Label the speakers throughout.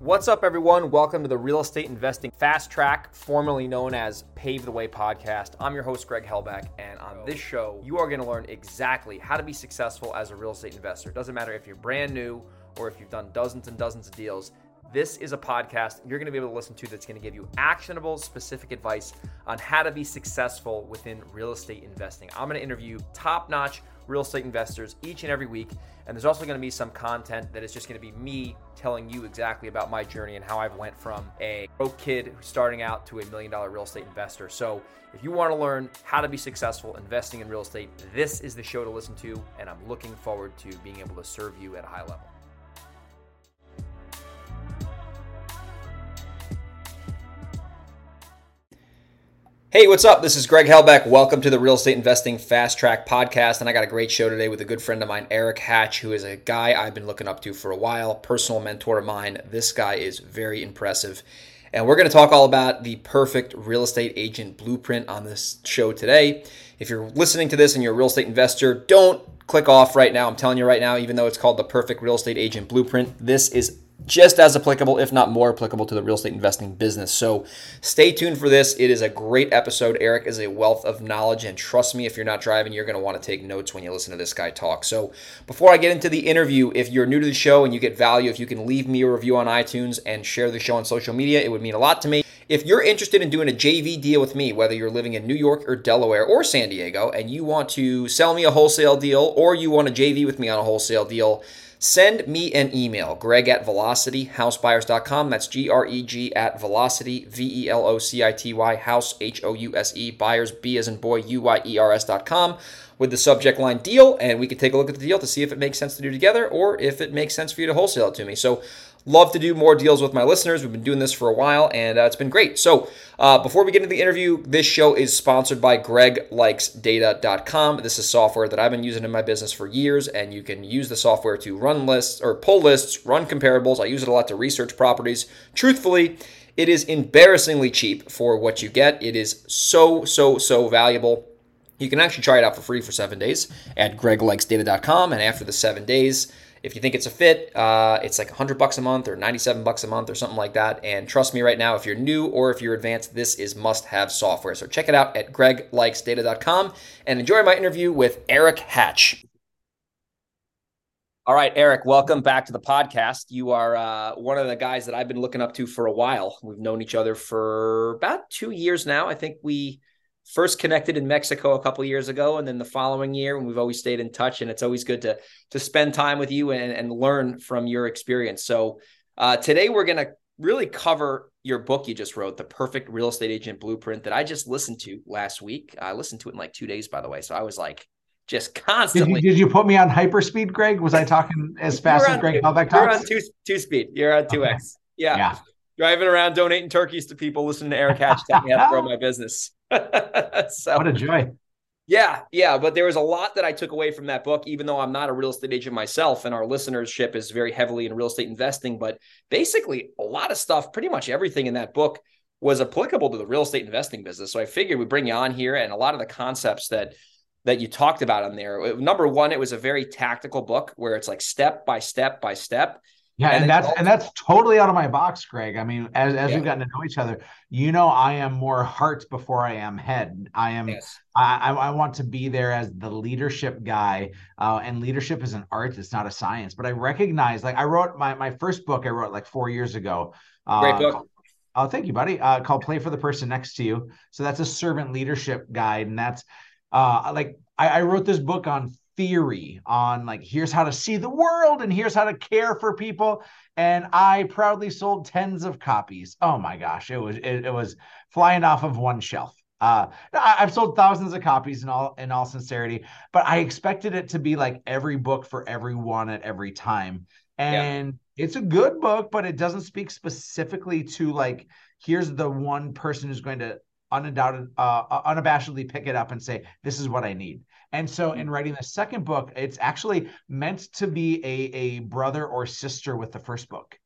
Speaker 1: What's up, everyone? Welcome to the Real Estate Investing Fast Track, formerly known as Pave the Way podcast. I'm your host, Greg Helbeck, and on this show, you are going to learn exactly how to be successful as a real estate investor. It doesn't matter if you're brand new or if you've done dozens and dozens of deals. This is a podcast you're going to be able to listen to that's going to give you actionable, specific advice on how to be successful within real estate investing. I'm going to interview top notch real estate investors each and every week. And there's also going to be some content that is just going to be me telling you exactly about my journey and how I've went from a broke kid starting out to a million dollar real estate investor. So if you want to learn how to be successful investing in real estate, this is the show to listen to. And I'm looking forward to being able to serve you at a high level. Hey, what's up? This is Greg Helbeck. Welcome to the Real Estate Investing Fast Track podcast. And I got a great show today with a good friend of mine, Erik Hatch, who is a guy I've been looking up to for a while, personal mentor of mine. This guy is very impressive. And we're going to talk all about the perfect real estate agent blueprint on this show today. If you're listening to this and you're a real estate investor, don't click off right now. I'm telling you right now, even though it's called the perfect real estate agent blueprint, this is just as applicable, if not more applicable, to the real estate investing business. So stay tuned for this. It is a great episode. Erik is a wealth of knowledge, and trust me, if you're not driving, you're going to want to take notes when you listen to this guy talk. So before I get into the interview, if you're new to the show and you get value, if you can leave me a review on iTunes and share the show on social media, it would mean a lot to me. If you're interested in doing a JV deal with me, whether you're living in New York or Delaware or San Diego, and you want to sell me a wholesale deal or you want to JV with me on a wholesale deal, send me an email, greg at velocityhousebuyers.com. That's G R E G at velocity, V E L O C I T Y, house, H O U S E, buyers, B as in boy, U Y E R S.com with the subject line deal, and we can take a look at the deal to see if it makes sense to do together or if it makes sense for you to wholesale it to me. So Love to do more deals with my listeners. We've been doing this for a while and uh, it's been great. So, uh, before we get into the interview, this show is sponsored by GregLikesData.com. This is software that I've been using in my business for years, and you can use the software to run lists or pull lists, run comparables. I use it a lot to research properties. Truthfully, it is embarrassingly cheap for what you get. It is so, so, so valuable. You can actually try it out for free for seven days at GregLikesData.com, and after the seven days, if you think it's a fit, uh, it's like 100 bucks a month or 97 bucks a month or something like that. And trust me right now, if you're new or if you're advanced, this is must-have software. So check it out at greglikesdata.com and enjoy my interview with Erik Hatch. All right, Erik, welcome back to the podcast. You are uh, one of the guys that I've been looking up to for a while. We've known each other for about two years now. I think we first connected in Mexico a couple years ago, and then the following year, and we've always stayed in touch. And it's always good to to spend time with you and, and learn from your experience. So uh, today we're going to really cover your book you just wrote, The Perfect Real Estate Agent Blueprint, that I just listened to last week. I listened to it in like two days, by the way. So I was like just constantly.
Speaker 2: Did you, did you put me on hyperspeed, Greg? Was I talking as fast as Greg Helbeck talks?
Speaker 1: You're on two two speed. You're on two X. Okay. Yeah. yeah. Driving around donating turkeys to people, listening to Erik Hatch tell me how to grow my business.
Speaker 2: so, what a joy.
Speaker 1: Yeah, yeah, but there was a lot that I took away from that book, even though I'm not a real estate agent myself, and our listenership is very heavily in real estate investing. But basically, a lot of stuff, pretty much everything in that book was applicable to the real estate investing business. So I figured we'd bring you on here, and a lot of the concepts that that you talked about on there. Number one, it was a very tactical book where it's like step by step by step.
Speaker 2: Yeah, and, and that's also, and that's totally out of my box, Greg. I mean, as as yeah. we've gotten to know each other, you know, I am more heart before I am head. I am. Yes. I I want to be there as the leadership guy, uh, and leadership is an art. It's not a science. But I recognize, like, I wrote my my first book. I wrote like four years ago.
Speaker 1: Uh, Great book.
Speaker 2: oh, thank you, buddy. Uh, called "Play for the Person Next to You." So that's a servant leadership guide, and that's uh, like I, I wrote this book on theory on like here's how to see the world and here's how to care for people. And i proudly sold tens of copies. Oh my gosh it was it, it was flying off of one shelf. Uh i've sold thousands of copies in all in all sincerity but i expected it to be like every book for everyone at every time. And yeah. it's a good book but it doesn't speak specifically to like here's the one person who's going to undoubted uh, unabashedly pick it up and say this is what i need and so in writing the second book, it's actually meant to be a, a brother or sister with the first book.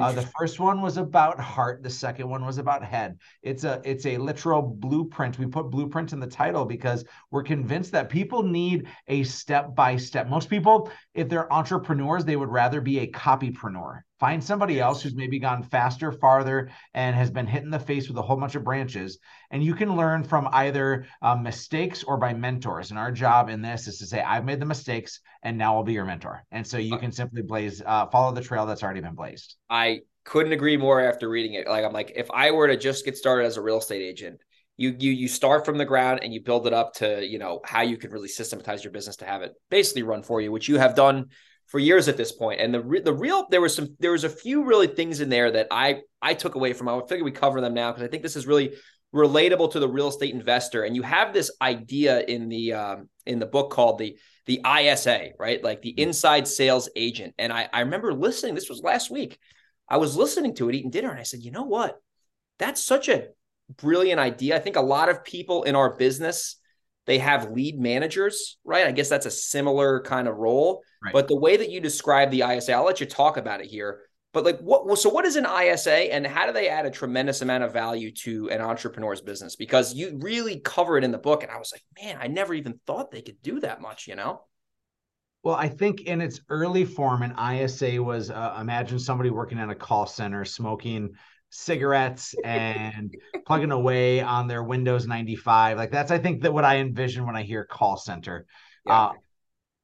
Speaker 2: Uh, the first one was about heart. The second one was about head. It's a it's a literal blueprint. We put blueprint in the title because we're convinced that people need a step by step. Most people, if they're entrepreneurs, they would rather be a copypreneur. Find somebody else who's maybe gone faster, farther, and has been hit in the face with a whole bunch of branches. And you can learn from either uh, mistakes or by mentors. And our job in this is to say, I've made the mistakes and now I'll be your mentor. And so you can simply blaze, uh, follow the trail that's already been blazed.
Speaker 1: I couldn't agree more after reading it. Like, I'm like, if I were to just get started as a real estate agent, you you you start from the ground and you build it up to you know how you can really systematize your business to have it basically run for you which you have done for years at this point. And the re- the real there was some there was a few really things in there that i i took away from i figure we cover them now because i think this is really relatable to the real estate investor. And you have this idea in the um, in the book called the the isa right? Like the inside sales agent. And i i remember listening this was last week. I was listening to it eating dinner and i said you know what? That's such a brilliant idea. I think a lot of people in our business they have lead managers, right? I guess that's a similar kind of role. Right. But the way that you describe the ISA, I'll let you talk about it here. But like what so what is an ISA and how do they add a tremendous amount of value to an entrepreneur's business? Because you really cover it in the book and I was like, man, I never even thought they could do that much, you know?
Speaker 2: Well, I think in its early form, an ISA was uh, imagine somebody working in a call center smoking cigarettes and plugging away on their Windows 95. Like that's I think that what I envision when I hear call center. Yeah. Uh,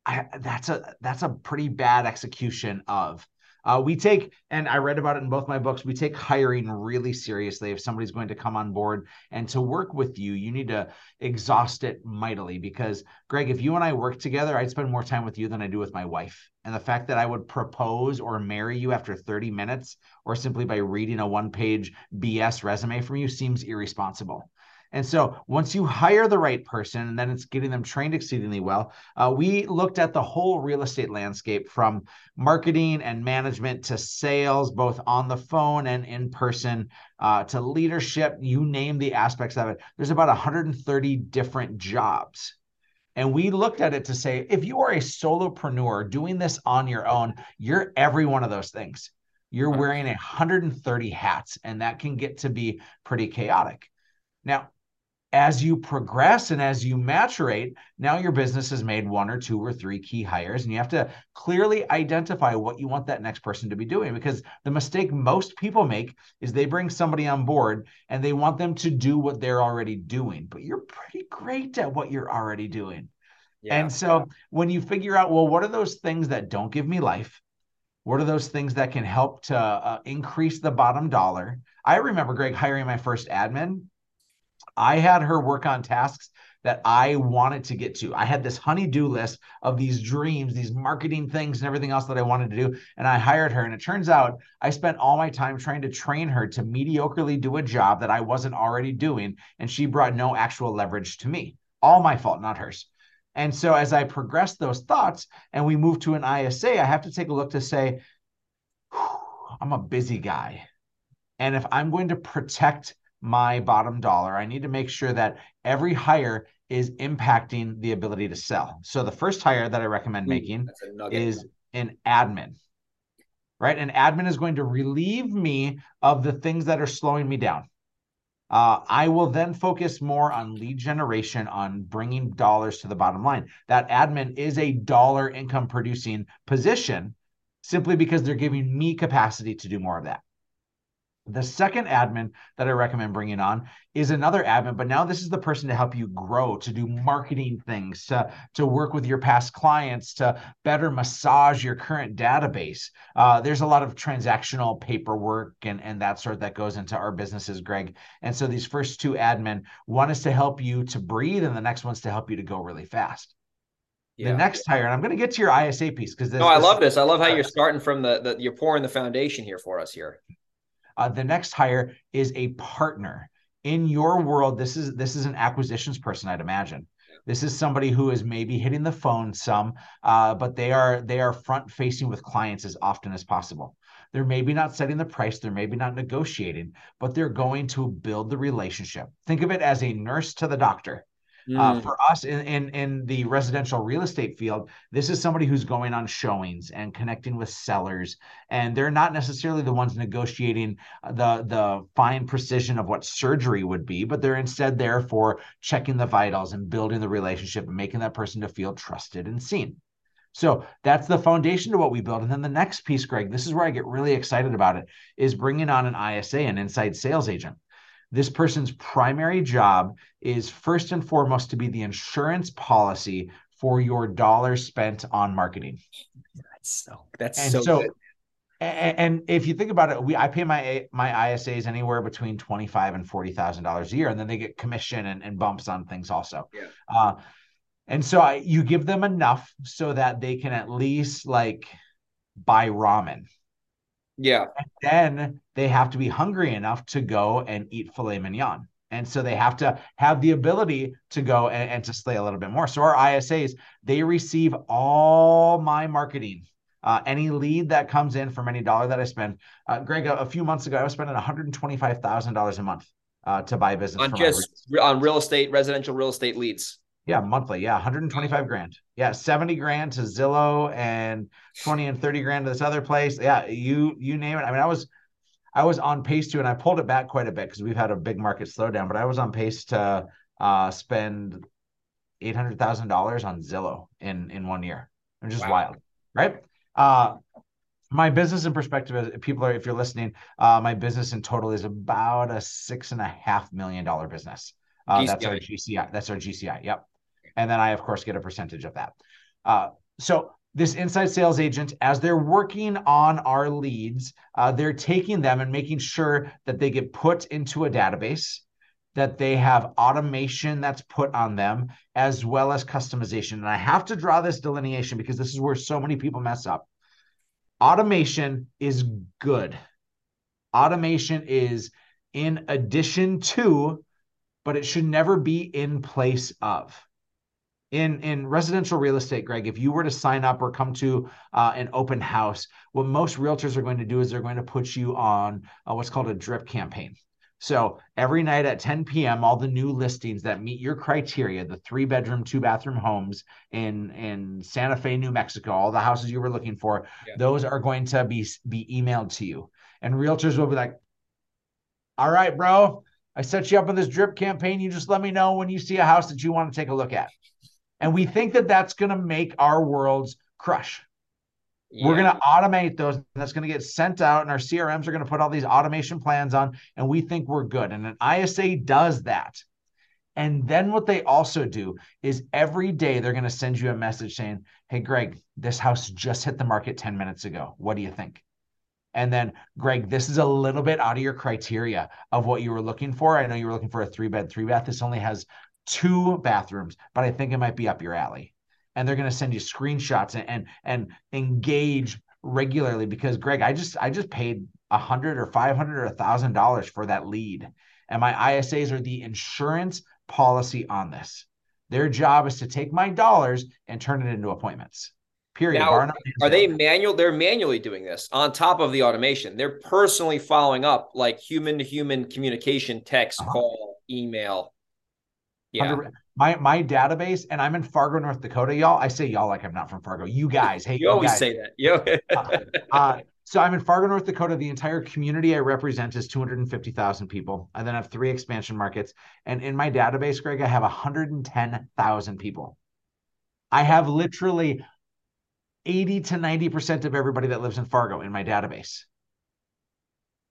Speaker 2: I, that's a that's a pretty bad execution of uh, we take, and I read about it in both my books, we take hiring really seriously. If somebody's going to come on board and to work with you, you need to exhaust it mightily because, Greg, if you and I work together, I'd spend more time with you than I do with my wife. And the fact that I would propose or marry you after 30 minutes or simply by reading a one page BS resume from you seems irresponsible. And so once you hire the right person, and then it's getting them trained exceedingly well, uh, we looked at the whole real estate landscape from marketing and management to sales, both on the phone and in person, uh, to leadership. You name the aspects of it. There's about 130 different jobs. And we looked at it to say, if you are a solopreneur doing this on your own, you're every one of those things. You're wearing 130 hats, and that can get to be pretty chaotic. Now, as you progress and as you maturate, now your business has made one or two or three key hires, and you have to clearly identify what you want that next person to be doing. Because the mistake most people make is they bring somebody on board and they want them to do what they're already doing, but you're pretty great at what you're already doing. Yeah. And so when you figure out, well, what are those things that don't give me life? What are those things that can help to uh, increase the bottom dollar? I remember Greg hiring my first admin I had her work on tasks that I wanted to get to. I had this honey-do list of these dreams, these marketing things, and everything else that I wanted to do. And I hired her. And it turns out I spent all my time trying to train her to mediocrely do a job that I wasn't already doing. And she brought no actual leverage to me. All my fault, not hers. And so as I progressed those thoughts and we move to an ISA, I have to take a look to say, I'm a busy guy. And if I'm going to protect my bottom dollar. I need to make sure that every hire is impacting the ability to sell. So the first hire that I recommend making is an admin. Right? An admin is going to relieve me of the things that are slowing me down. Uh, I will then focus more on lead generation, on bringing dollars to the bottom line. That admin is a dollar income producing position simply because they're giving me capacity to do more of that. The second admin that I recommend bringing on is another admin, but now this is the person to help you grow, to do marketing things, to, to work with your past clients, to better massage your current database. Uh, there's a lot of transactional paperwork and, and that sort that goes into our businesses, Greg. And so these first two admin, one is to help you to breathe, and the next one's to help you to go really fast. Yeah. The next hire, and I'm going to get to your ISA piece because
Speaker 1: no, I love this. I love how you're starting from the, the you're pouring the foundation here for us here.
Speaker 2: Uh, the next hire is a partner. In your world, this is this is an acquisitions person, I'd imagine. This is somebody who is maybe hitting the phone some, uh, but they are they are front facing with clients as often as possible. They're maybe not setting the price, they're maybe not negotiating, but they're going to build the relationship. Think of it as a nurse to the doctor. Uh, mm. Uh, for us in, in in the residential real estate field, this is somebody who's going on showings and connecting with sellers, and they're not necessarily the ones negotiating the the fine precision of what surgery would be, but they're instead there for checking the vitals and building the relationship and making that person to feel trusted and seen. So that's the foundation to what we build. And then the next piece, Greg, this is where I get really excited about it, is bringing on an ISA, an inside sales agent. This person's primary job is first and foremost to be the insurance policy for your dollars spent on marketing.
Speaker 1: That's so that's
Speaker 2: And
Speaker 1: so,
Speaker 2: so-
Speaker 1: good.
Speaker 2: And, and if you think about it, we I pay my my ISAs anywhere between twenty five and forty thousand dollars a year, and then they get commission and, and bumps on things also.
Speaker 1: Yeah.
Speaker 2: Uh, and so I, you give them enough so that they can at least like buy ramen.
Speaker 1: Yeah.
Speaker 2: Then they have to be hungry enough to go and eat filet mignon. And so they have to have the ability to go and, and to slay a little bit more. So our ISAs, they receive all my marketing. Uh, any lead that comes in from any dollar that I spend, uh, Greg, a, a few months ago, I was spending one hundred twenty-five thousand dollars a month uh, to buy business
Speaker 1: On just on real estate, residential real estate leads.
Speaker 2: Yeah, monthly. Yeah, 125 grand. Yeah, 70 grand to Zillow and 20 and 30 grand to this other place. Yeah, you you name it. I mean, I was I was on pace to, and I pulled it back quite a bit because we've had a big market slowdown, but I was on pace to uh spend eight hundred thousand dollars on Zillow in in one year. Which is
Speaker 1: Wow.
Speaker 2: wild, right? Uh my business in perspective is people are if you're listening, uh my business in total is about a six and a half million dollar business. Uh, that's our GCI. That's our GCI. Yep. And then I, of course, get a percentage of that. Uh, so this inside sales agent, as they're working on our leads, uh, they're taking them and making sure that they get put into a database, that they have automation that's put on them, as well as customization. And I have to draw this delineation because this is where so many people mess up. Automation is good. Automation is in addition to, but it should never be in place of in in residential real estate greg if you were to sign up or come to uh, an open house what most realtors are going to do is they're going to put you on uh, what's called a drip campaign. So every night at 10 p.m all the new listings that meet your criteria the three bedroom two bathroom homes in in santa fe new mexico all the houses you were looking for
Speaker 1: Yeah.
Speaker 2: those are going to be be emailed to you. And realtors will be like all right bro i set you up on this drip campaign. You just let me know when you see a house that you want to take a look at and we think that that's going to make our worlds crush. We're going to automate those. And that's going to get sent out, and our CRMs are going to put all these automation plans on, and we think we're good. And an ISA does that. And then what they also do is every day they're going to send you a message saying, Hey, Greg, this house just hit the market 10 minutes ago. What do you think? And then, Greg, this is a little bit out of your criteria of what you were looking for. I know you were looking for a three bed, three bath. This only has two bathrooms, but I think it might be up your alley. And they're going to send you screenshots and, and and engage regularly because Greg, I just I just paid a hundred or five hundred or a thousand dollars for that lead, and my ISAs are the insurance policy on this. Their job is to take my dollars and turn it into appointments. Period.
Speaker 1: Now. Are they manual? They're manually doing this on top of the automation. They're personally following up like human to human communication, text,
Speaker 2: Uh-huh.
Speaker 1: call, email. Yeah.
Speaker 2: 100 My my database, and I'm in Fargo, North Dakota, y'all. I say y'all like I'm not from Fargo. You guys, hey,
Speaker 1: You always
Speaker 2: guys.
Speaker 1: say that. You
Speaker 2: Uh, so I'm in Fargo, North Dakota. The entire community I represent is 250,000 people. I then have three expansion markets. And in my database, Greg, I have 110,000 people. I have literally 80 to 90% of everybody that lives in Fargo in my database.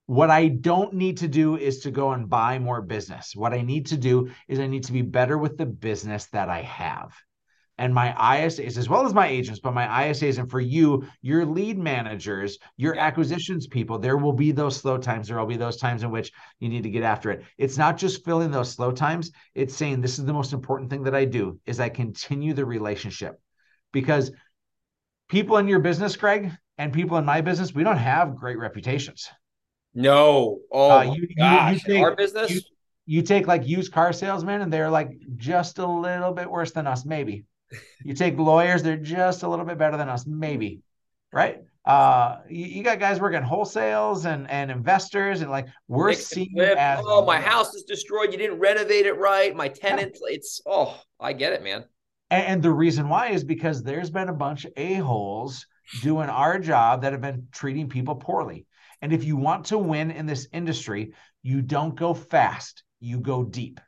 Speaker 2: What I don't need to do is to go and buy more business. What I need to do is I need to be better with the business that I have and my ISAs, as well as my agents, but my ISAs, and for you, your lead managers, your acquisitions people, there will be those slow times. There will be those times in which you need to get after it. It's not just filling those slow times. It's saying this is the most important thing that I do is I continue the relationship because people in your business, Craig, and people in my business, we don't have great reputations.
Speaker 1: No. Oh
Speaker 2: Uh, you- you- you
Speaker 1: gosh.
Speaker 2: take-
Speaker 1: Our business.
Speaker 2: you- You take like used car salesmen, and they're like just a little bit worse than us, maybe. You take lawyers, they're just a little bit better than us, maybe. Right? Uh, you, you got guys working wholesales and and investors, and like we're
Speaker 1: and
Speaker 2: seeing as
Speaker 1: oh, my house is destroyed. You didn't renovate it right. My tenant. It's oh, I get it, man.
Speaker 2: And, and the reason why is because there's been a bunch of a-holes doing our job that have been treating people poorly. And if you want to win in this industry, you don't go fast, you go deep.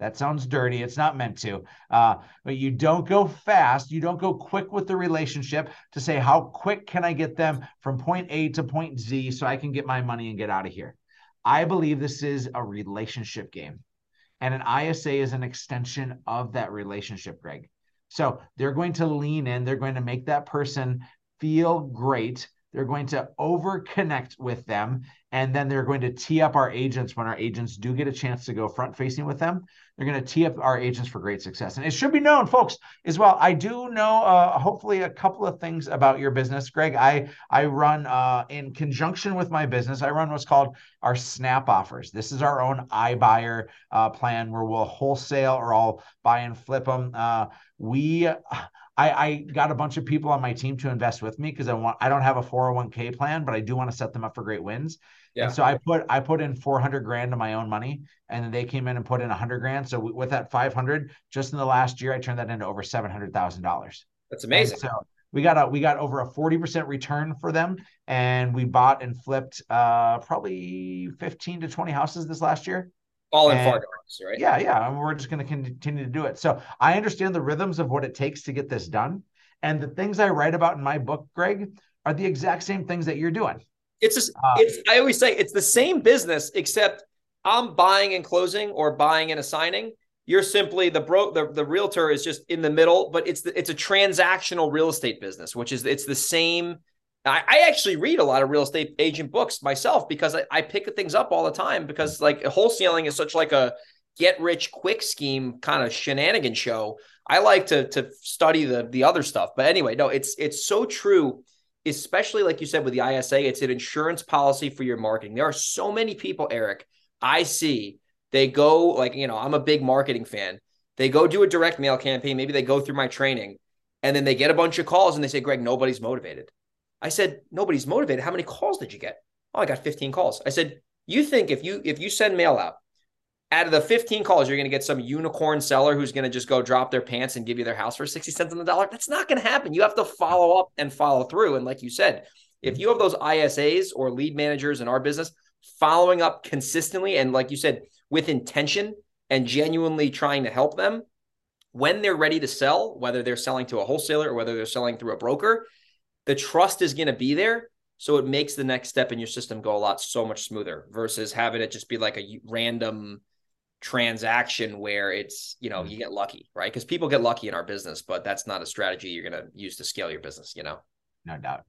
Speaker 2: That sounds dirty. It's not meant to. Uh, but you don't go fast. You don't go quick with the relationship to say, how quick can I get them from point A to point Z so I can get my money and get out of here? I believe this is a relationship game. And an ISA is an extension of that relationship, Greg. So they're going to lean in, they're going to make that person feel great. They're going to over connect with them. And then they're going to tee up our agents when our agents do get a chance to go front facing with them. They're going to tee up our agents for great success. And it should be known, folks, as well. I do know, uh, hopefully, a couple of things about your business, Greg. I I run uh, in conjunction with my business. I run what's called our Snap offers. This is our own iBuyer uh, plan where we'll wholesale or I'll buy and flip them. Uh, we I, I got a bunch of people on my team to invest with me because I want I don't have a 401k plan, but I do want to set them up for great wins. Yeah. And so I put I put in 400 grand of my own money, and then they came in and put in 100 grand. So with that 500, just in the last year, I turned that into over 700 thousand dollars.
Speaker 1: That's amazing.
Speaker 2: And so we got a we got over a 40% return for them, and we bought and flipped uh, probably 15 to 20 houses this last year.
Speaker 1: All in Fargo, right?
Speaker 2: Yeah, yeah. And we're just going to continue to do it. So I understand the rhythms of what it takes to get this done. And the things I write about in my book, Greg, are the exact same things that you're doing.
Speaker 1: It's just, uh, it's, I always say it's the same business, except I'm buying and closing or buying and assigning. You're simply the bro, the, the realtor is just in the middle, but it's the, it's a transactional real estate business, which is it's the same I, I, actually read a lot of real estate agent books myself because I, I pick things up all the time because like wholesaling is such like a get rich quick scheme kind of shenanigan show. I like to to study the the other stuff. But anyway, no, it's it's so true, especially like you said with the ISA, it's an insurance policy for your marketing. There are so many people, Erik, I see they go like, you know, I'm a big marketing fan. They go do a direct mail campaign, maybe they go through my training, and then they get a bunch of calls and they say, Greg, nobody's motivated. I said, nobody's motivated. How many calls did you get? Oh, I got 15 calls. I said, you think if you if you send mail out, out of the 15 calls, you're going to get some unicorn seller who's going to just go drop their pants and give you their house for 60 cents on the dollar. That's not going to happen. You have to follow up and follow through. And like you said, if you have those ISAs or lead managers in our business following up consistently and like you said, with intention and genuinely trying to help them when they're ready to sell, whether they're selling to a wholesaler or whether they're selling through a broker, the trust is going to be there. So it makes the next step in your system go a lot so much smoother versus having it just be like a random transaction where it's, you know, mm-hmm. you get lucky, right? Because people get lucky in our business, but that's not a strategy you're going to use to scale your business, you know?
Speaker 2: No doubt.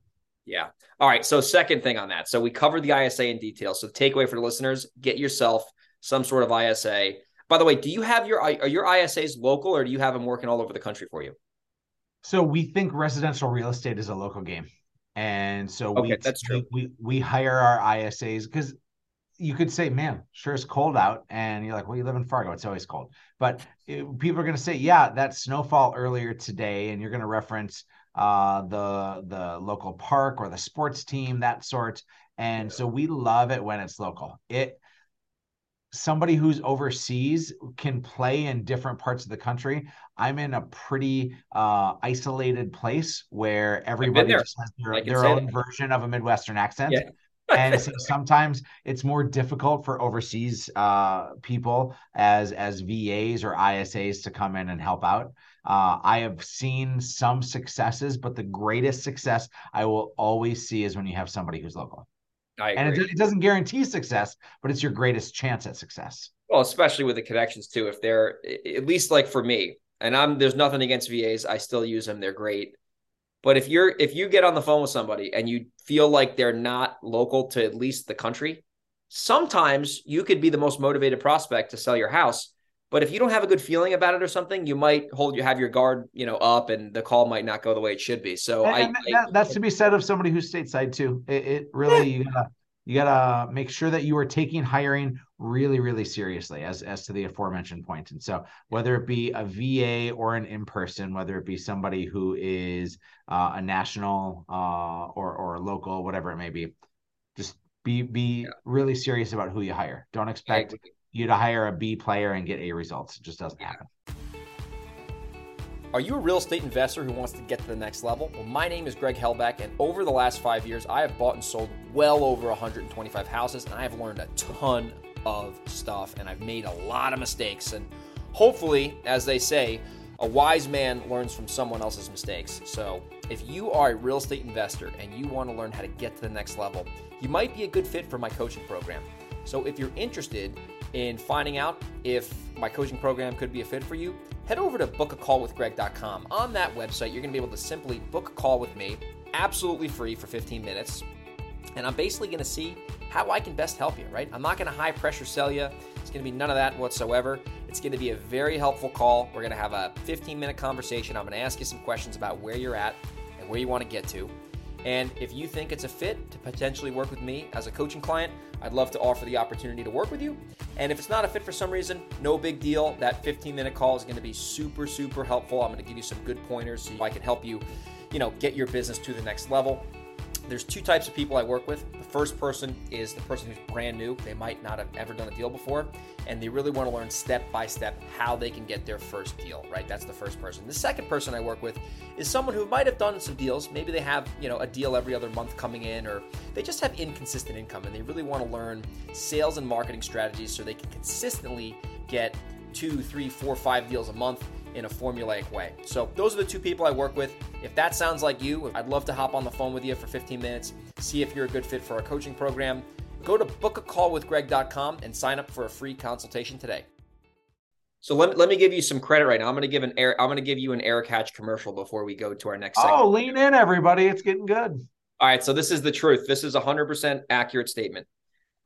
Speaker 1: Yeah. All right. So, second thing on that. So, we covered the ISA in detail. So, the takeaway for the listeners get yourself some sort of ISA. By the way, do you have your are your ISAs local or do you have them working all over the country for you?
Speaker 2: So we think residential real estate is a local game. And so
Speaker 1: okay,
Speaker 2: we,
Speaker 1: that's true.
Speaker 2: We, we hire our ISAs because you could say, man, sure it's cold out. And you're like, well, you live in Fargo. It's always cold. But it, people are going to say, yeah, that snowfall earlier today. And you're going to reference uh, the, the local park or the sports team, that sort. And so we love it when it's local. It, somebody who's overseas can play in different parts of the country. I'm in a pretty uh, isolated place where everybody just has their, their own that. version of a Midwestern accent. Yeah. And so sometimes it's more difficult for overseas uh, people as as VAs or ISAs to come in and help out. Uh, I have seen some successes, but the greatest success I will always see is when you have somebody who's local and it, it, doesn't guarantee success, but it's your greatest chance at success.
Speaker 1: Well, especially with the connections too. If they're at least like for me, and I'm there's nothing against VAs, I still use them. They're great. But if you're if you get on the phone with somebody and you feel like they're not local to at least the country, sometimes you could be the most motivated prospect to sell your house but if you don't have a good feeling about it or something, you might hold you have your guard, you know, up, and the call might not go the way it should be. So
Speaker 2: and,
Speaker 1: I,
Speaker 2: that, that's to be said of somebody who's stateside too. It, it really you gotta you gotta make sure that you are taking hiring really really seriously as as to the aforementioned point. And so whether it be a VA or an in person, whether it be somebody who is uh, a national uh, or or local, whatever it may be, just be be yeah. really serious about who you hire. Don't expect you to hire a B player and get A results. It just doesn't happen.
Speaker 1: Are you a real estate investor who wants to get to the next level? Well, my name is Greg Helbeck, and over the last five years, I have bought and sold well over 125 houses, and I have learned a ton of stuff, and I've made a lot of mistakes. And hopefully, as they say, a wise man learns from someone else's mistakes. So, if you are a real estate investor and you want to learn how to get to the next level, you might be a good fit for my coaching program. So, if you're interested in finding out if my coaching program could be a fit for you, head over to bookacallwithgreg.com. On that website, you're going to be able to simply book a call with me, absolutely free for 15 minutes. And I'm basically going to see how I can best help you, right? I'm not going to high pressure sell you. It's going to be none of that whatsoever. It's going to be a very helpful call. We're going to have a 15 minute conversation. I'm going to ask you some questions about where you're at and where you want to get to. And if you think it's a fit to potentially work with me as a coaching client, I'd love to offer the opportunity to work with you. And if it's not a fit for some reason, no big deal. That 15 minute call is going to be super, super helpful. I'm going to give you some good pointers so I can help you, you know, get your business to the next level. There's two types of people I work with. The first person is the person who's brand new. They might not have ever done a deal before, and they really want to learn step by step how they can get their first deal, right? That's the first person. The second person I work with is someone who might have done some deals. Maybe they have, you know, a deal every other month coming in, or they just have inconsistent income and they really want to learn sales and marketing strategies so they can consistently get two, three, four, five deals a month in a formulaic way. So, those are the two people I work with. If that sounds like you, I'd love to hop on the phone with you for 15 minutes, see if you're a good fit for our coaching program. Go to bookacallwithgreg.com and sign up for a free consultation today. So let, let me give you some credit right now. I'm going to give an Erik, I'm going to give you an Erik Hatch commercial before we go to our next segment.
Speaker 2: Oh, lean in everybody. It's getting good.
Speaker 1: All right, so this is the truth. This is a 100% accurate statement.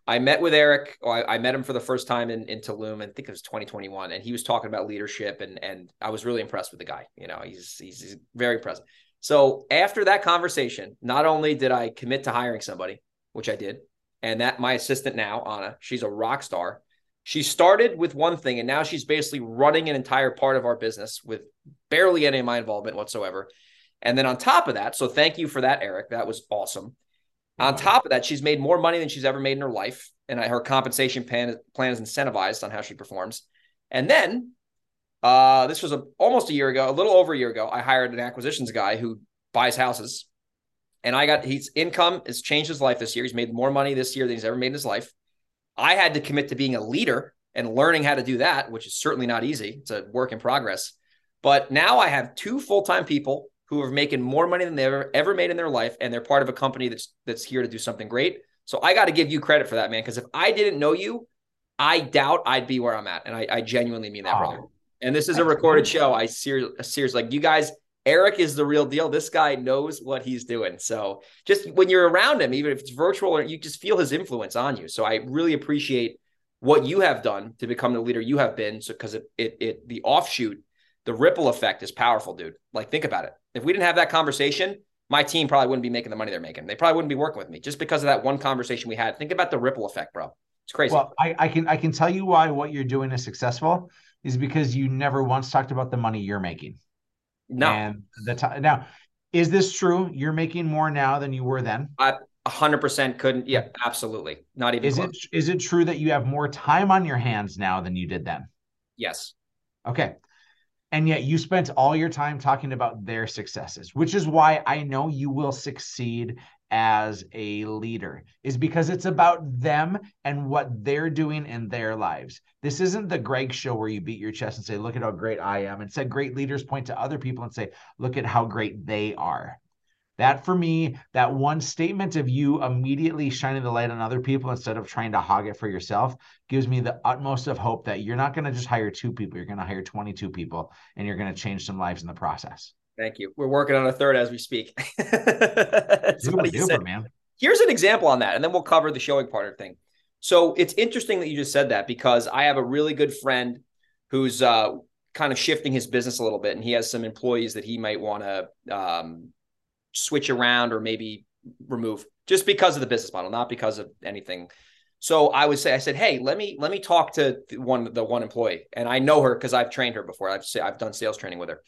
Speaker 1: I met with Erik. I, I, met him for the first time in, in Tulum. and I think it was 2021, and he was talking about leadership, and and I was really impressed with the guy. You know, he's he's, he's very present. So after that conversation, not only did I commit to hiring somebody, which I did, and that my assistant now, Anna, she's a rock star. She started with one thing, and now she's basically running an entire part of our business with barely any of my involvement whatsoever. And then on top of that, so thank you for that, Erik. That was awesome. On top of that, she's made more money than she's ever made in her life, and her compensation plan, plan is incentivized on how she performs. And then, uh, this was a, almost a year ago, a little over a year ago. I hired an acquisitions guy who buys houses, and I got his income has changed his life this year. He's made more money this year than he's ever made in his life. I had to commit to being a leader and learning how to do that, which is certainly not easy. It's a work in progress. But now I have two full time people who are making more money than they ever ever made in their life, and they're part of a company that's that's here to do something great. So I got to give you credit for that, man. Because if I didn't know you, I doubt I'd be where I'm at, and I, I genuinely mean that, oh, brother. And this is a recorded show. I seriously, seriously, like you guys. Erik is the real deal. This guy knows what he's doing. So just when you're around him, even if it's virtual, or you just feel his influence on you. So I really appreciate what you have done to become the leader you have been. So because it, it it the offshoot, the ripple effect is powerful, dude. Like think about it. If we didn't have that conversation, my team probably wouldn't be making the money they're making. They probably wouldn't be working with me just because of that one conversation we had. Think about the ripple effect, bro. It's crazy.
Speaker 2: Well, I, I can I can tell you why what you're doing is successful is because you never once talked about the money you're making.
Speaker 1: No.
Speaker 2: And the time now, is this true? You're making more now than you were then.
Speaker 1: I hundred percent couldn't. Yeah, absolutely. Not even.
Speaker 2: Is close. it is it true that you have more time on your hands now than you did then?
Speaker 1: Yes.
Speaker 2: Okay and yet you spent all your time talking about their successes which is why i know you will succeed as a leader is because it's about them and what they're doing in their lives. This isn't the greg show where you beat your chest and say look at how great i am instead great leaders point to other people and say look at how great they are that for me, that one statement of you immediately shining the light on other people instead of trying to hog it for yourself gives me the utmost of hope that you're not going to just hire two people, you're going to hire 22 people and you're going to change some lives in the process.
Speaker 1: Thank you. We're working on a third as we speak. super duper, man. Here's an example on that, and then we'll cover the showing partner thing. So it's interesting that you just said that because I have a really good friend who's uh, kind of shifting his business a little bit, and he has some employees that he might want to um, switch around or maybe remove just because of the business model, not because of anything. So I would say, I said, hey, let me let me talk to one the one employee, and I know her because I've trained her before. I've I've done sales training with her,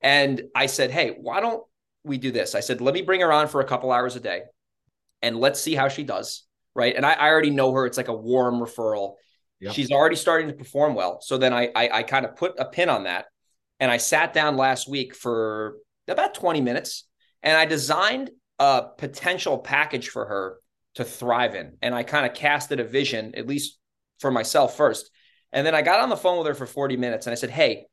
Speaker 1: and I said, hey, why don't we do this? I said, let me bring her on for a couple hours a day, and let's see how she does. Right, and I, I already know her. It's like a warm referral. Yep. She's already starting to perform well. So then I, I I kind of put a pin on that, and I sat down last week for about twenty minutes and I designed a potential package for her to thrive in. And I kind of casted a vision, at least for myself first. And then I got on the phone with her for 40 minutes and I said, Hey,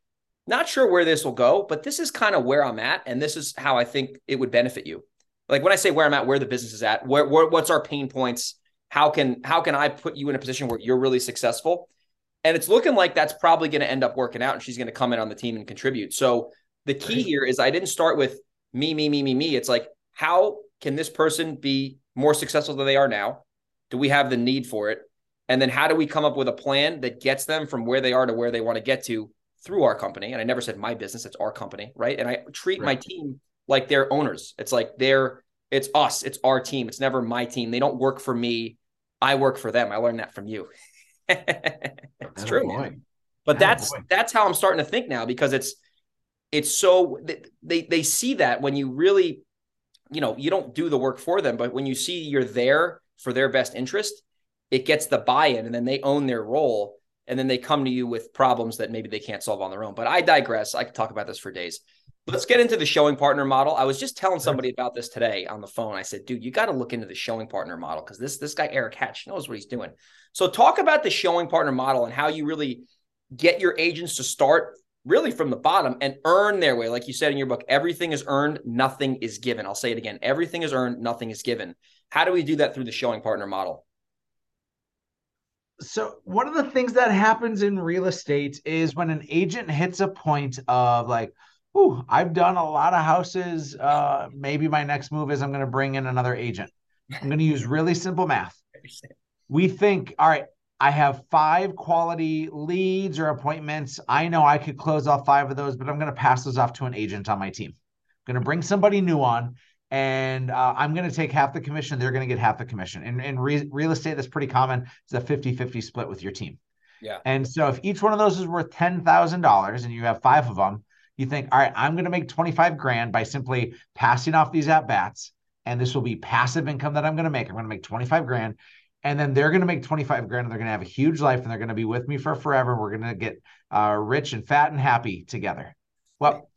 Speaker 1: not sure where this will go, but this is kind of where I'm at. And this is how I think it would benefit you. Like when I say where I'm at, where the business is at, where, where what's our pain points? How can how can I put you in a position where you're really successful? And it's looking like that's probably going to end up working out and she's going to come in on the team and contribute. So the key here is I didn't start with me, me, me, me, me. It's like, how can this person be more successful than they are now? Do we have the need for it? And then how do we come up with a plan that gets them from where they are to where they want to get to through our company? And I never said my business, it's our company, right? And I treat right. my team like they're owners. It's like they're it's us, it's our team. It's never my team. They don't work for me. I work for them. I learned that from you. it's true. But that's that's how I'm starting to think now because it's it's so they they see that when you really you know you don't do the work for them but when you see you're there for their best interest it gets the buy-in and then they own their role and then they come to you with problems that maybe they can't solve on their own. But i digress. I could talk about this for days. Let's get into the showing partner model. I was just telling somebody about this today on the phone. I said dude you got to look into the showing partner model because this this guy erik hatch knows what he's doing. So talk about the showing partner model and how you really get your agents to start really from the bottom and earn their way. Like you said in your book, everything is earned, nothing is given. I'll say it again everything is earned, nothing is given. How do we do that through the showing partner model?
Speaker 2: So, one of the things that happens in real estate is when an agent hits a point of like, Ooh, I've done a lot of houses. Uh, maybe my next move is I'm going to bring in another agent. I'm going to use really simple math. We think, all right, I have five quality leads or appointments. I know I could close off five of those, but I'm going to pass those off to an agent on my team. I'm going to bring somebody new on and uh, I'm going to take half the commission. They're going to get half the commission. And in re- real estate, that's pretty common. It's a 50 50 split with your team.
Speaker 1: Yeah.
Speaker 2: And so if each one of those is worth $10,000 and you have five of them, you think, all right, I'm going to make 25 grand by simply passing off these at bats. And this will be passive income that I'm going to make. I'm going to make 25 grand and then they're going to make 25 grand and they're going to have a huge life and they're going to be with me for forever. We're going to get uh, rich and fat and happy together. Well,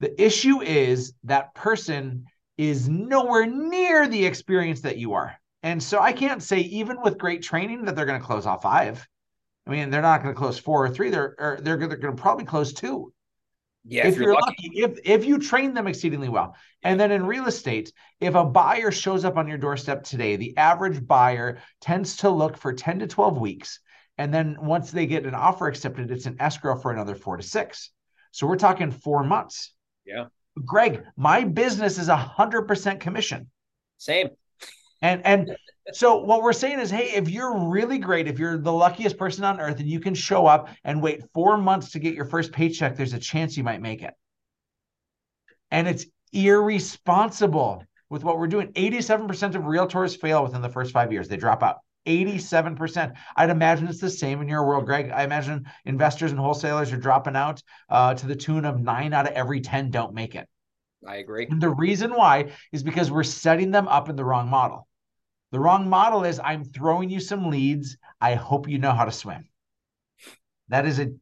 Speaker 2: the issue is that person is nowhere near the experience that you are. And so I can't say, even with great training, that they're going to close off five. I mean, they're not going to close four or three. They're they're, they're going to probably close two.
Speaker 1: Yeah,
Speaker 2: if, if you're, you're lucky. lucky, if if you train them exceedingly well. And then in real estate, if a buyer shows up on your doorstep today, the average buyer tends to look for 10 to 12 weeks. And then once they get an offer accepted, it's an escrow for another four to six. So we're talking four months.
Speaker 1: Yeah.
Speaker 2: Greg, my business is a hundred percent commission.
Speaker 1: Same.
Speaker 2: And and so what we're saying is, hey, if you're really great, if you're the luckiest person on earth and you can show up and wait four months to get your first paycheck, there's a chance you might make it. And it's irresponsible with what we're doing. 87% of realtors fail within the first five years. They drop out. 87%. I'd imagine it's the same in your world, Greg. I imagine investors and wholesalers are dropping out uh, to the tune of nine out of every 10 don't make it.
Speaker 1: I agree.
Speaker 2: And the reason why is because we're setting them up in the wrong model. The wrong model is I'm throwing you some leads. I hope you know how to swim. That is a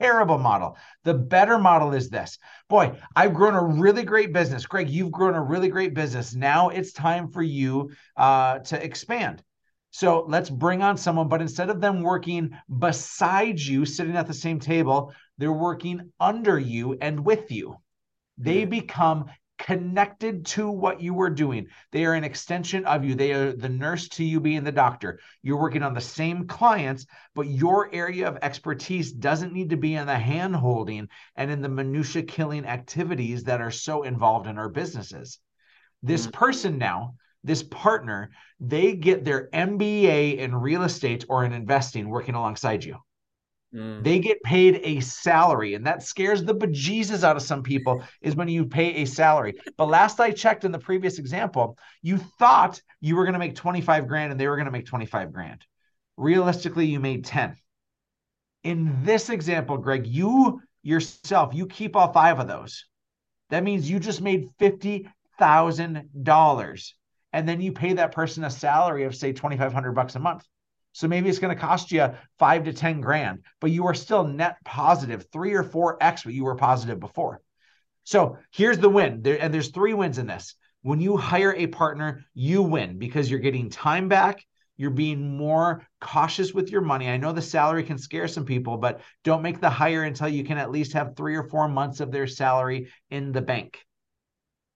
Speaker 2: terrible model. The better model is this. Boy, I've grown a really great business. Greg, you've grown a really great business. Now it's time for you uh, to expand. So let's bring on someone, but instead of them working beside you, sitting at the same table, they're working under you and with you. They become connected to what you were doing. They are an extension of you. They are the nurse to you being the doctor. You're working on the same clients, but your area of expertise doesn't need to be in the hand holding and in the minutia killing activities that are so involved in our businesses. This mm-hmm. person now, this partner, they get their MBA in real estate or in investing working alongside you. Mm. They get paid a salary, and that scares the bejesus out of some people. Is when you pay a salary. But last I checked in the previous example, you thought you were going to make 25 grand and they were going to make 25 grand. Realistically, you made 10. In this example, Greg, you yourself, you keep all five of those. That means you just made $50,000. And then you pay that person a salary of, say, 2,500 bucks a month. So maybe it's going to cost you five to 10 grand, but you are still net positive, three or four X what you were positive before. So here's the win. There, and there's three wins in this. When you hire a partner, you win because you're getting time back, You're being more cautious with your money. I know the salary can scare some people, but don't make the hire until you can at least have three or four months of their salary in the bank.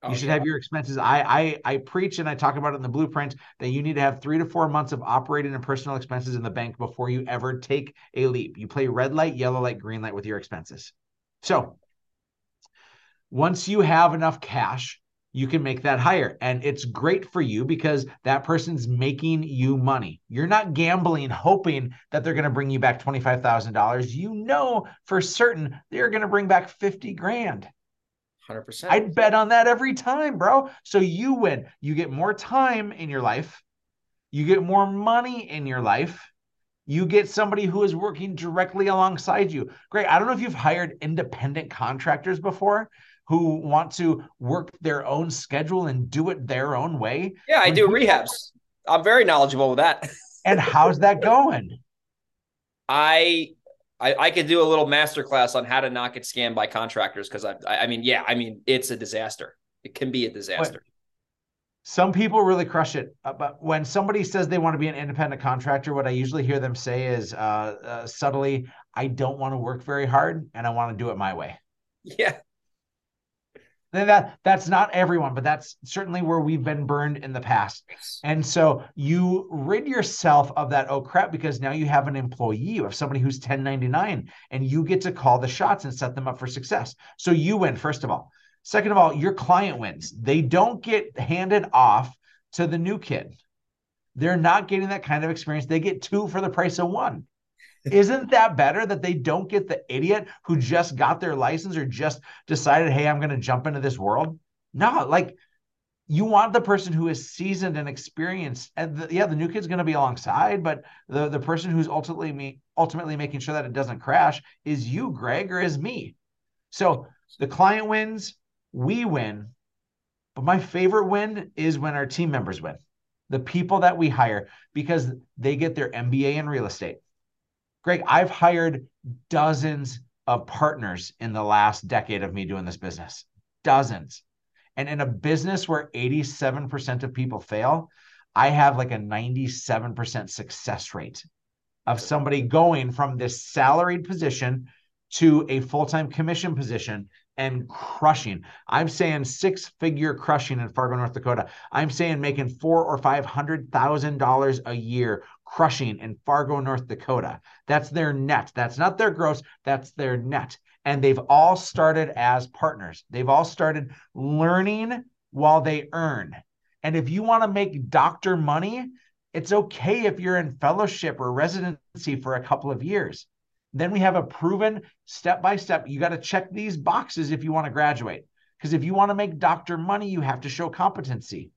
Speaker 2: Oh, you oh, should yeah. have your expenses. I, I I preach and I talk about it in the blueprint that you need to have three to four months of operating and personal expenses in the bank before you ever take a leap. You play red light, yellow light, green light with your expenses. So once you have enough cash, you can make that higher. And it's great for you because that person's making you money. You're not gambling, hoping that they're going to bring you back $25,000. You know for certain they're going to bring back 50 grand.
Speaker 1: 100%.
Speaker 2: I'd bet on that every time, bro. So you win. You get more time in your life. You get more money in your life. You get somebody who is working directly alongside you. Great. I don't know if you've hired independent contractors before who want to work their own schedule and do it their own way.
Speaker 1: Yeah, I do rehabs. I'm very knowledgeable with that.
Speaker 2: and how's that going?
Speaker 1: I I, I could do a little masterclass on how to not get scammed by contractors because I, I mean, yeah, I mean, it's a disaster. It can be a disaster.
Speaker 2: Some people really crush it, uh, but when somebody says they want to be an independent contractor, what I usually hear them say is uh, uh, subtly, "I don't want to work very hard, and I want to do it my way."
Speaker 1: Yeah,
Speaker 2: that that's not everyone, but that's certainly where we've been burned in the past. And so you rid yourself of that oh crap because now you have an employee, you have somebody who's 1099 and you get to call the shots and set them up for success. So you win first of all. Second of all, your client wins. They don't get handed off to the new kid. They're not getting that kind of experience. They get two for the price of one. Isn't that better that they don't get the idiot who just got their license or just decided, hey, I'm going to jump into this world? No, like you want the person who is seasoned and experienced. And the, yeah, the new kid's going to be alongside, but the, the person who's ultimately me, ultimately making sure that it doesn't crash is you, Greg, or is me. So the client wins, we win. But my favorite win is when our team members win. The people that we hire because they get their MBA in real estate Greg, I've hired dozens of partners in the last decade of me doing this business. Dozens. And in a business where 87% of people fail, I have like a 97% success rate of somebody going from this salaried position to a full time commission position and crushing. I'm saying six figure crushing in Fargo, North Dakota. I'm saying making four or five hundred thousand dollars a year crushing in Fargo, North Dakota. That's their net. That's not their gross, that's their net. And they've all started as partners. They've all started learning while they earn. And if you want to make doctor money, it's okay if you're in fellowship or residency for a couple of years. Then we have a proven step by step. You got to check these boxes if you want to graduate. Because if you want to make doctor money, you have to show competency.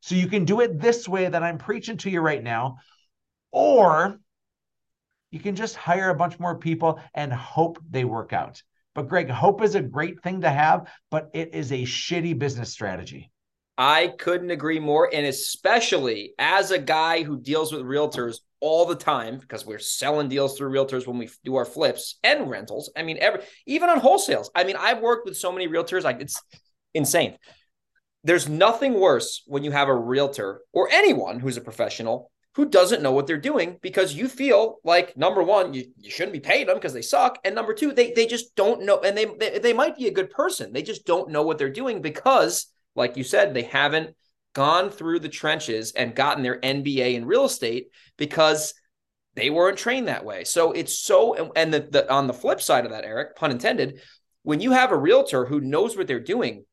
Speaker 2: So you can do it this way that I'm preaching to you right now, or you can just hire a bunch more people and hope they work out. But Greg, hope is a great thing to have, but it is a shitty business strategy.
Speaker 1: I couldn't agree more. And especially as a guy who deals with realtors all the time, because we're selling deals through realtors when we do our flips and rentals. I mean, every even on wholesales. I mean, I've worked with so many realtors, like it's insane. There's nothing worse when you have a realtor or anyone who's a professional who doesn't know what they're doing because you feel like number one, you, you shouldn't be paying them because they suck. And number two, they they just don't know. And they, they they might be a good person. They just don't know what they're doing because, like you said, they haven't gone through the trenches and gotten their MBA in real estate because they weren't trained that way. So it's so and the, the on the flip side of that, Erik, pun intended, when you have a realtor who knows what they're doing,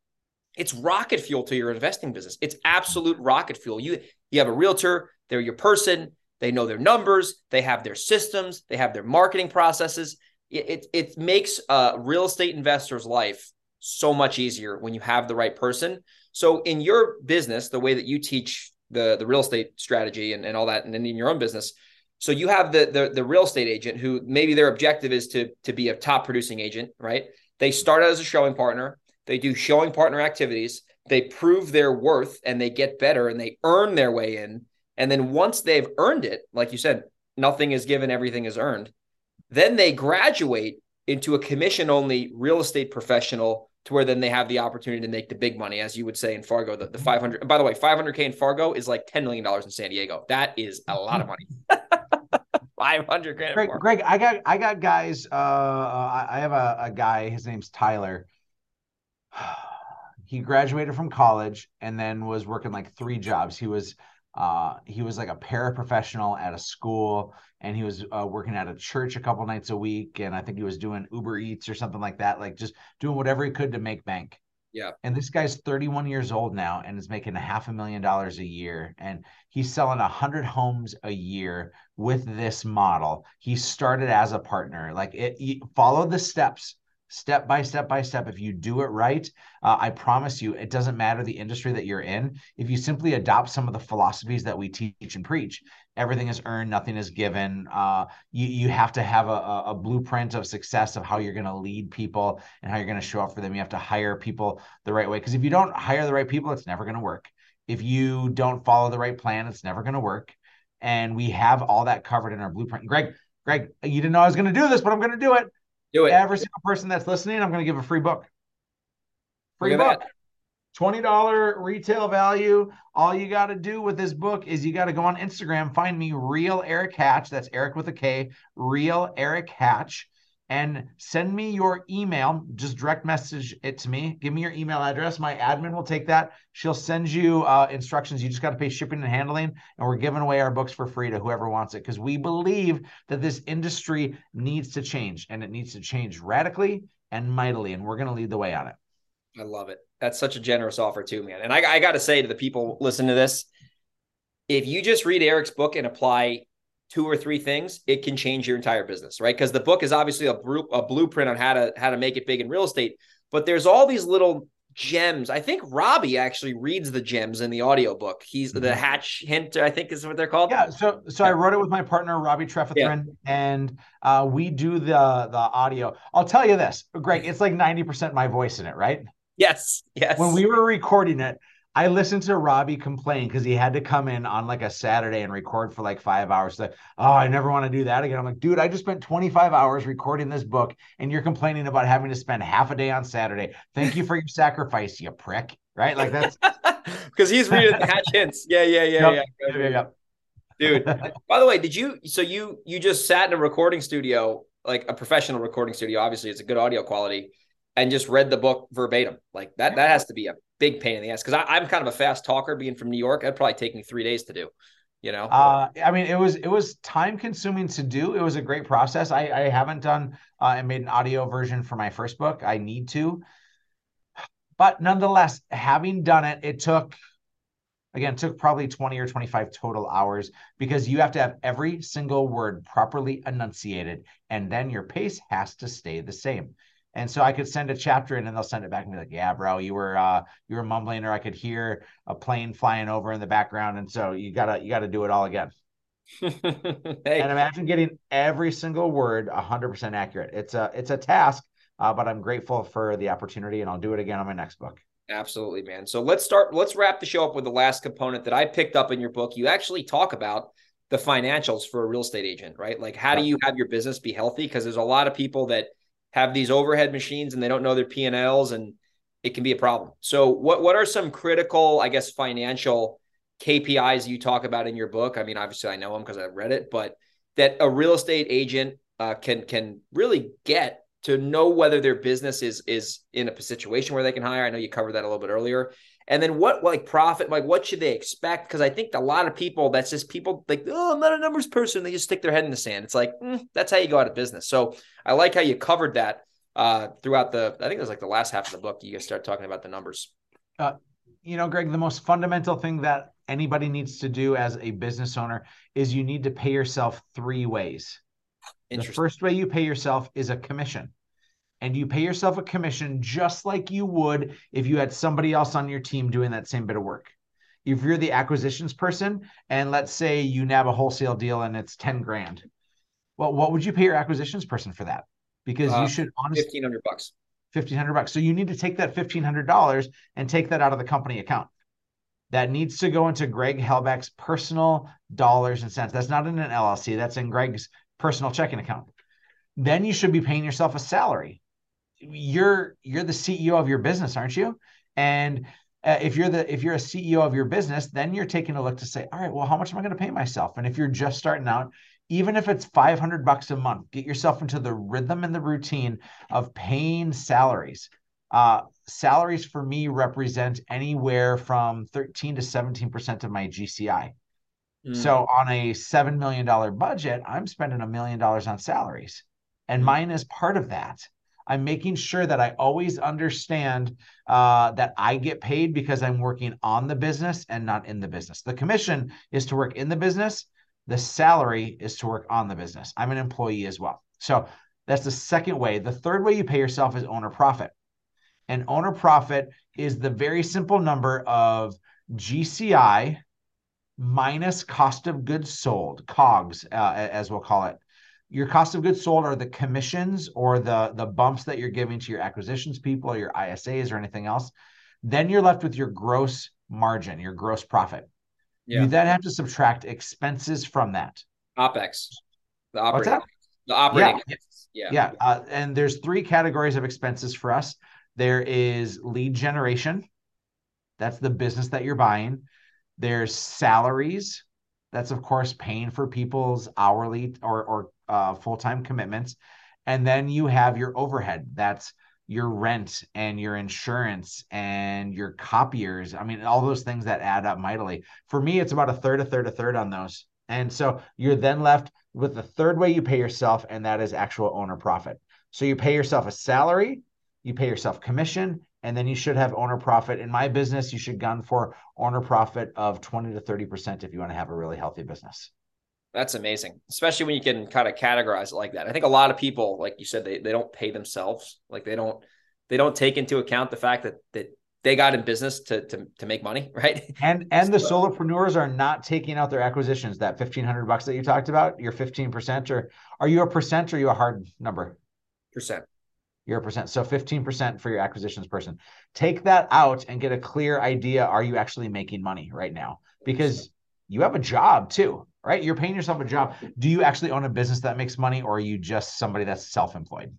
Speaker 1: it's rocket fuel to your investing business. It's absolute rocket fuel. You you have a realtor they're your person. They know their numbers. They have their systems. They have their marketing processes. It, it, it makes a real estate investor's life so much easier when you have the right person. So in your business, the way that you teach the, the real estate strategy and, and all that, and in your own business, so you have the, the the real estate agent who maybe their objective is to to be a top producing agent, right? They start out as a showing partner. They do showing partner activities. They prove their worth and they get better and they earn their way in. And then once they've earned it, like you said, nothing is given, everything is earned. Then they graduate into a commission only real estate professional to where then they have the opportunity to make the big money, as you would say in Fargo, the, the 500. By the way, 500K in Fargo is like $10 million in San Diego. That is a lot of money. 500 grand.
Speaker 2: Greg, Greg, I got, I got guys. Uh, I have a, a guy, his name's Tyler. he graduated from college and then was working like three jobs. He was uh, he was like a paraprofessional at a school and he was uh, working at a church a couple nights a week and i think he was doing uber eats or something like that like just doing whatever he could to make bank.
Speaker 1: Yeah.
Speaker 2: And this guy's 31 years old now and is making a half a million dollars a year and he's selling 100 homes a year with this model. He started as a partner. Like it follow the steps step by step by step. If you do it right, uh, I promise you, it doesn't matter the industry that you're in. If you simply adopt some of the philosophies that we teach and preach, everything is earned, nothing is given. Uh, you you have to have a, a blueprint of success of how you're going to lead people and how you're going to show up for them. You have to hire people the right way because if you don't hire the right people, it's never going to work. If you don't follow the right plan, it's never going to work. And we have all that covered in our blueprint. Greg, Greg, you didn't know I was going to do this, but I'm going to do it.
Speaker 1: Do it.
Speaker 2: Every single person that's listening, I'm going to give a free book. Free book. That. $20 retail value. All you got to do with this book is you got to go on Instagram, find me, Real Erik Hatch. That's Erik with a K, Real Erik Hatch and send me your email. Just direct message it to me. Give me your email address. My admin will take that. She'll send you uh, instructions. You just got to pay shipping and handling. And we're giving away our books for free to whoever wants it because we believe that this industry needs to change and it needs to change radically and mightily. And we're going to lead the way on it.
Speaker 1: I love it. That's such a generous offer, too, man. And I, I got to say to the people listening to this, if you just read Erik's book and apply two or three things, it can change your entire business, right? Because the book is obviously a, a blueprint on how to how to make it big in real estate, but there's all these little gems. I think Robbie actually reads the gems in the audiobook. He's mm-hmm. the hatch hint, I think is what they're called.
Speaker 2: Yeah. So so I wrote it with my partner Robbie Trefethrin, yeah. and uh, we do the the audio. I'll tell you this, Greg, it's like 90% my voice in it, right?
Speaker 1: Yes. Yes.
Speaker 2: When we were recording it, I listened to Robbie complain because he had to come in on like a Saturday and record for like five hours. Like, oh, I never want to do that again. I'm like, dude, I just spent 25 hours recording this book, and you're complaining about having to spend half a day on Saturday. Thank you for your sacrifice, you prick. Right? Like that's
Speaker 1: because he's reading the hatch hints. Yeah, yeah, yeah, yep. yeah. yeah, yeah. Dude, by the way, did you so you you just sat in a recording studio, like a professional recording studio? Obviously, it's a good audio quality and just read the book verbatim. Like that, that has to be a big pain in the ass because I'm kind of a fast talker. Being from New York, it'd probably take me three days to do. You know,
Speaker 2: uh, I mean, it was it was time consuming to do. It was a great process. I I haven't done uh, and made an audio version for my first book. I need to, but nonetheless, having done it, it took again took probably 20 or 25 total hours because you have to have every single word properly enunciated and then your pace has to stay the same and so I could send a chapter in and they'll send it back and be like, yeah, bro, you were uh you were mumbling or I could hear a plane flying over in the background. And so you gotta you gotta do it all again. hey. And imagine getting every single word hundred percent accurate. It's a it's a task, uh, but I'm grateful for the opportunity and I'll do it again on my next book.
Speaker 1: Absolutely, man. So let's start, let's wrap the show up with the last component that I picked up in your book. You actually talk about the financials for a real estate agent, right? Like how do you have your business be healthy? Because there's a lot of people that have these overhead machines and they don't know their P&Ls and it can be a problem. So what what are some critical, I guess, financial KPIs you talk about in your book? I mean, obviously I know them because I've read it, but that a real estate agent uh, can can really get to know whether their business is is in a situation where they can hire. I know you covered that a little bit earlier. And then what like profit, like what should they expect? Because I think a lot of people, that's just people like, oh, I'm not a numbers person. They just stick their head in the sand. It's like, mm, that's how you go out of business. So I like how you covered that uh, throughout the, I think it was like the last half of the book. You guys start talking about the numbers.
Speaker 2: Uh, you know, Greg, the most fundamental thing that anybody needs to do as a business owner is you need to pay yourself three ways. The first way you pay yourself is a commission and you pay yourself a commission just like you would if you had somebody else on your team doing that same bit of work. If you're the acquisitions person and let's say you nab a wholesale deal and it's 10 grand, well, what would you pay your acquisitions person for that? Because uh, you should
Speaker 1: honestly 1500 bucks.
Speaker 2: 1500 bucks. So you need to take that $1500 and take that out of the company account. That needs to go into Greg Helbeck's personal dollars and cents. That's not in an LLC, that's in Greg's personal checking account. Then you should be paying yourself a salary you're you're the CEO of your business, aren't you? And uh, if you're the if you're a CEO of your business, then you're taking a look to say, all right, well, how much am I going to pay myself? And if you're just starting out, even if it's 500 bucks a month, get yourself into the rhythm and the routine of paying salaries. Uh, salaries for me represent anywhere from 13 to 17% of my GCI. Mm. So on a $7 million budget, I'm spending a million dollars on salaries. And mm. mine is part of that. I'm making sure that I always understand uh, that I get paid because I'm working on the business and not in the business. The commission is to work in the business. The salary is to work on the business. I'm an employee as well. So that's the second way. The third way you pay yourself is owner profit. And owner profit is the very simple number of GCI minus cost of goods sold, COGS, uh, as we'll call it, your cost of goods sold are the commissions or the the bumps that you're giving to your acquisitions people or your ISAs or anything else. Then you're left with your gross margin, your gross profit. Yeah. You then have to subtract expenses from that.
Speaker 1: OPEX. The operating. What's that? The operating.
Speaker 2: Yeah. Yeah. yeah. Uh, and there's three categories of expenses for us. There is lead generation. That's the business that you're buying. There's salaries. That's of course paying for people's hourly or or uh, full time commitments. And then you have your overhead. That's your rent and your insurance and your copiers. I mean, all those things that add up mightily. For me, it's about a third, a third, a third on those. And so you're then left with the third way you pay yourself, and that is actual owner profit. So you pay yourself a salary, you pay yourself commission, and then you should have owner profit. In my business, you should gun for owner profit of 20 to 30% if you want to have a really healthy business.
Speaker 1: That's amazing, especially when you can kind of categorize it like that. I think a lot of people, like you said, they, they don't pay themselves. Like they don't they don't take into account the fact that that they got in business to to, to make money, right?
Speaker 2: And and so, the solopreneurs are not taking out their acquisitions. That fifteen hundred bucks that you talked about, your fifteen percent, or are you a percent or are you a hard number?
Speaker 1: Percent.
Speaker 2: You're a percent. So 15% for your acquisitions person. Take that out and get a clear idea. Are you actually making money right now? Because you have a job too right? You're paying yourself a job. Do you actually own a business that makes money or are you just somebody that's self-employed?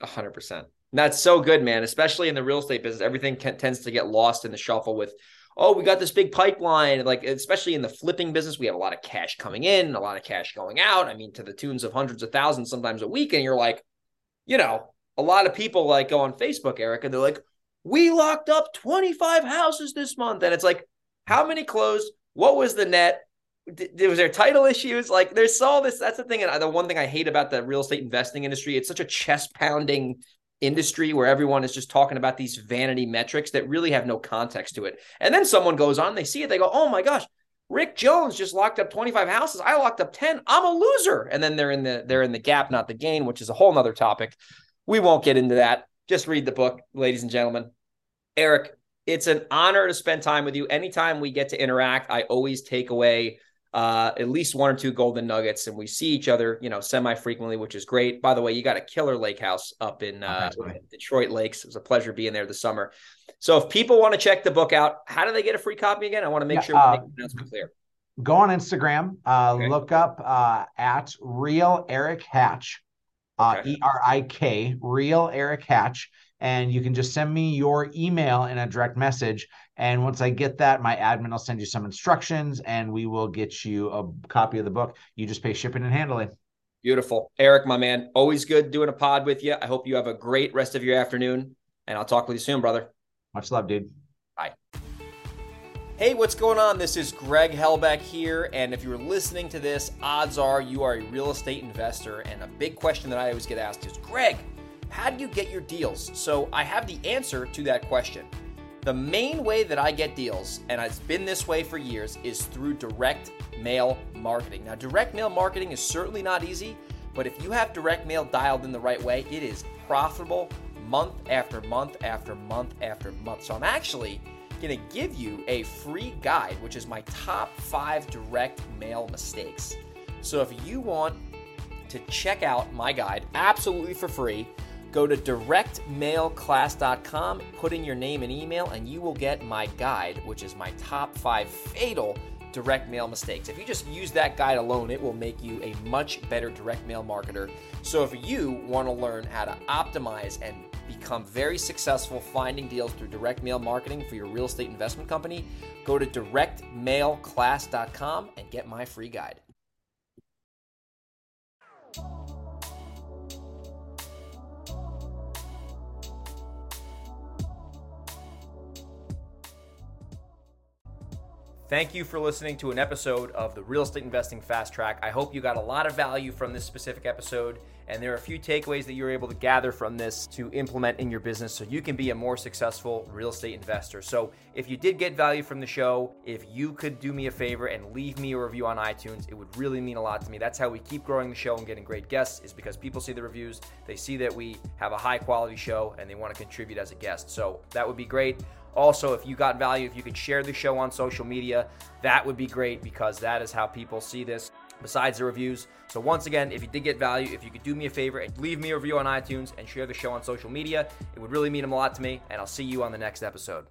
Speaker 1: A hundred percent. That's so good, man. Especially in the real estate business, everything can, tends to get lost in the shuffle with, oh, we got this big pipeline. Like, especially in the flipping business, we have a lot of cash coming in, a lot of cash going out. I mean, to the tunes of hundreds of thousands, sometimes a week. And you're like, you know, a lot of people like go on Facebook, Erik, and they're like, we locked up 25 houses this month. And it's like, how many closed? What was the net? was there title issues? Like there's all this. That's the thing. And the one thing I hate about the real estate investing industry, it's such a chest pounding industry where everyone is just talking about these vanity metrics that really have no context to it. And then someone goes on, they see it, they go, "Oh my gosh, Rick Jones just locked up 25 houses. I locked up 10. I'm a loser." And then they're in the they're in the gap, not the gain, which is a whole nother topic. We won't get into that. Just read the book, ladies and gentlemen. Erik, it's an honor to spend time with you. Anytime we get to interact, I always take away uh, at least one or two golden nuggets, and we see each other, you know, semi frequently, which is great. By the way, you got a killer lake house up in uh, oh, right. Detroit Lakes. It was a pleasure being there this summer. So, if people want to check the book out, how do they get a free copy again? I want to make yeah, sure we uh, make the announcement clear.
Speaker 2: Go on Instagram, uh, okay. look up uh, at Real Erik Hatch, uh. E R I K, Real Erik Hatch and you can just send me your email in a direct message. And once I get that, my admin will send you some instructions and we will get you a copy of the book. You just pay shipping and handling.
Speaker 1: Beautiful. Erik, my man, always good doing a pod with you. I hope you have a great rest of your afternoon. And I'll talk with you soon, brother.
Speaker 2: Much love, dude.
Speaker 1: Bye. Hey, what's going on? This is Greg Helbeck here. And if you're listening to this, odds are you are a real estate investor. And a big question that I always get asked is Greg, how do you get your deals? So I have the answer to that question. The main way that I get deals, and it's been this way for years, is through direct mail marketing. Now, direct mail marketing is certainly not easy, but if you have direct mail dialed in the right way, it is profitable month after month after month after month. So I'm actually going to give you a free guide, which is my top five direct mail mistakes. So if you want to check out my guide absolutely for free, Go to directmailclass.com, put in your name and email, and you will get my guide, which is my top five fatal direct mail mistakes. If you just use that guide alone, it will make you a much better direct mail marketer. So if you want to learn how to optimize and become very successful finding deals through direct mail marketing for your real estate investment company, go to directmailclass.com and get my free guide. Thank you for listening to an episode of the Real Estate Investing Fast Track. I hope you got a lot of value from this specific episode, and there are a few takeaways that you're able to gather from this to implement in your business so you can be a more successful real estate investor. So, if you did get value from the show, if you could do me a favor and leave me a review on iTunes, it would really mean a lot to me. That's how we keep growing the show and getting great guests, is because people see the reviews, they see that we have a high quality show, and they want to contribute as a guest. So, that would be great. Also, if you got value, if you could share the show on social media, that would be great because that is how people see this besides the reviews. So, once again, if you did get value, if you could do me a favor and leave me a review on iTunes and share the show on social media, it would really mean a lot to me. And I'll see you on the next episode.